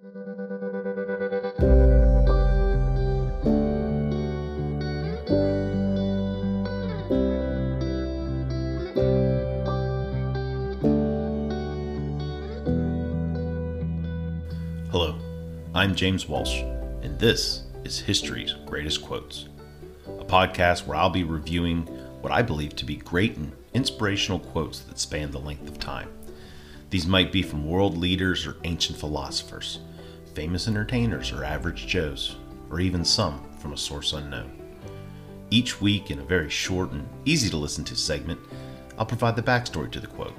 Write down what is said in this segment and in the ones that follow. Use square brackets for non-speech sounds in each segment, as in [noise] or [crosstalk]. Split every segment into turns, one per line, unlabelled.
Hello, I'm James Walsh, and this is History's Greatest Quotes, a podcast where I'll be reviewing what I believe to be great and inspirational quotes that span the length of time. These might be from world leaders or ancient philosophers, famous entertainers or average Joes, or even some from a source unknown. Each week, in a very short and easy to listen to segment, I'll provide the backstory to the quote.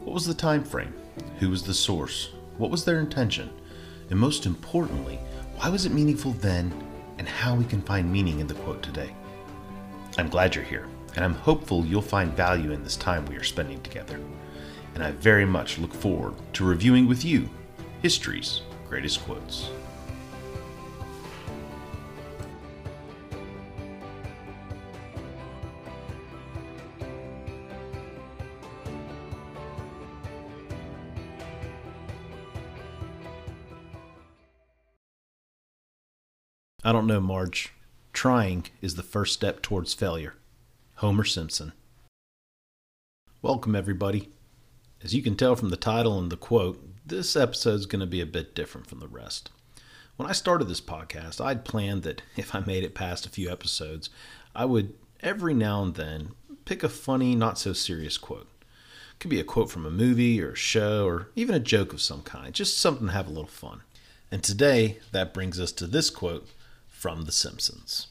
What was the time frame? Who was the source? What was their intention? And most importantly, why was it meaningful then, and how we can find meaning in the quote today? I'm glad you're here, and I'm hopeful you'll find value in this time we are spending together. And I very much look forward to reviewing with you history's greatest quotes. I don't know, Marge. Trying is the first step towards failure. Homer Simpson. Welcome, everybody. As you can tell from the title and the quote, this episode is going to be a bit different from the rest. When I started this podcast, I'd planned that [laughs] if I made it past a few episodes, I would every now and then pick a funny, not so serious quote. It could be a quote from a movie or a show or even a joke of some kind, just something to have a little fun. And today, that brings us to this quote from The Simpsons.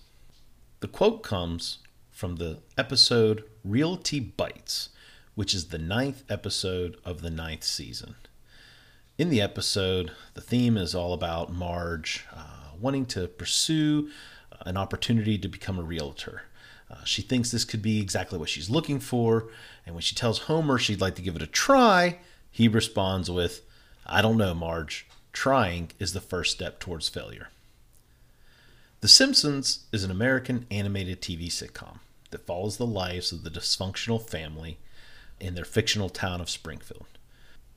The quote comes from the episode Realty Bites, which is the ninth episode of the ninth season. In the episode, the theme is all about Marge uh, wanting to pursue an opportunity to become a realtor. Uh, she thinks this could be exactly what she's looking for, and when she tells Homer she'd like to give it a try, he responds with, I don't know, Marge. Trying is the first step towards failure. The Simpsons is an American animated TV sitcom that follows the lives of the dysfunctional family in their fictional town of Springfield.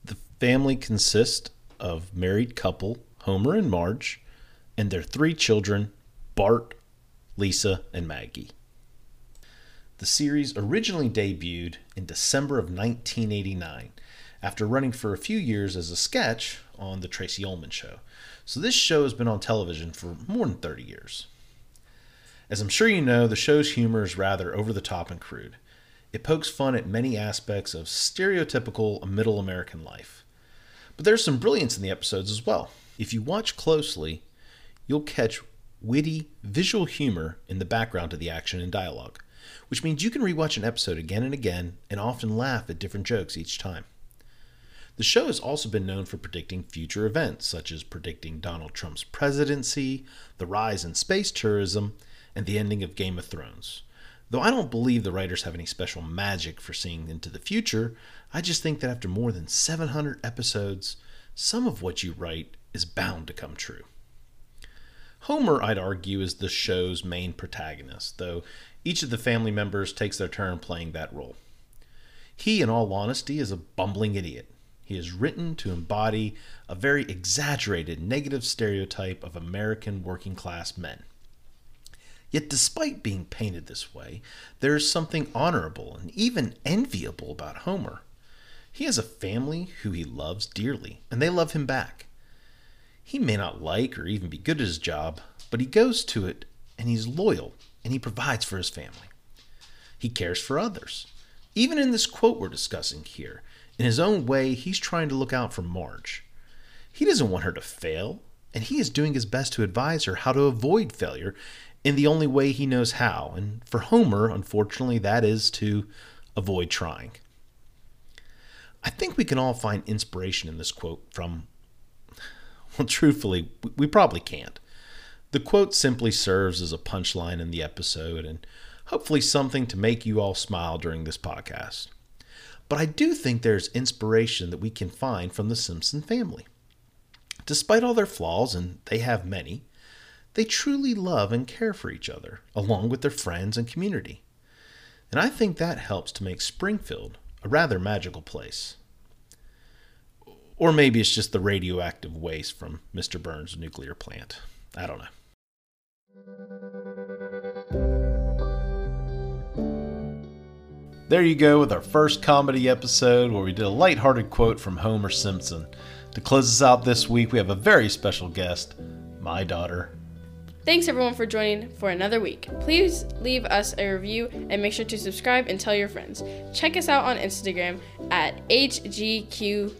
The family consists of married couple Homer and Marge and their three children Bart, Lisa, and Maggie. The series originally debuted in December of 1989 after running for a few years as a sketch on The Tracey Ullman Show. So this show has been on television for more than 30 years. As I'm sure you know, the show's humor is rather over the top and crude. It pokes fun at many aspects of stereotypical middle American life. But there's some brilliance in the episodes as well. If you watch closely, you'll catch witty visual humor in the background of the action and dialogue, which means you can rewatch an episode again and again and often laugh at different jokes each time. The show has also been known for predicting future events, such as predicting Donald Trump's presidency, the rise in space tourism, and the ending of Game of Thrones. Though I don't believe the writers have any special magic for seeing into the future, I just think that after more than 700 episodes, some of what you write is bound to come true. Homer, I'd argue, is the show's main protagonist, though each of the family members takes their turn playing that role. He, in all honesty, is a bumbling idiot. He is written to embody a very exaggerated negative stereotype of American working class men. Yet, despite being painted this way, there is something honorable and even enviable about Homer. He has a family who he loves dearly, and they love him back. He may not like or even be good at his job, but he goes to it and he's loyal and he provides for his family. He cares for others. Even in this quote we're discussing here, in his own way, he's trying to look out for Marge. He doesn't want her to fail, and he is doing his best to advise her how to avoid failure in the only way he knows how. And for Homer, unfortunately, that is to avoid trying. I think we can all find inspiration in this quote from, well, truthfully, we probably can't. The quote simply serves as a punchline in the episode and hopefully something to make you all smile during this podcast. But I do think there's inspiration that we can find from the Simpson family. Despite all their flaws, and they have many, they truly love and care for each other, along with their friends and community. And I think that helps to make Springfield a rather magical place. Or maybe it's just the radioactive waste from Mr. Burns' nuclear plant. I don't know. There you go with our first comedy episode where we did a lighthearted quote from Homer Simpson. To close us out this week, we have a very special guest, my daughter.
Thanks everyone for joining for another week. Please leave us a review and make sure to subscribe and tell your friends. Check us out on Instagram at hgq.podcast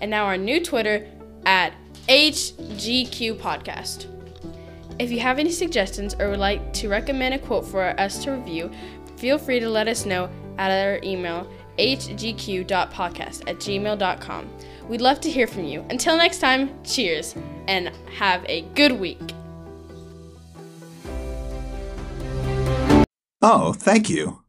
and now our new Twitter at hgqpodcast. If you have any suggestions or would like to recommend a quote for us to review, feel free to let us know at our email hgq.podcast at gmail.com. We'd love to hear from you. Until next time, cheers and have a good week.
Oh, thank you.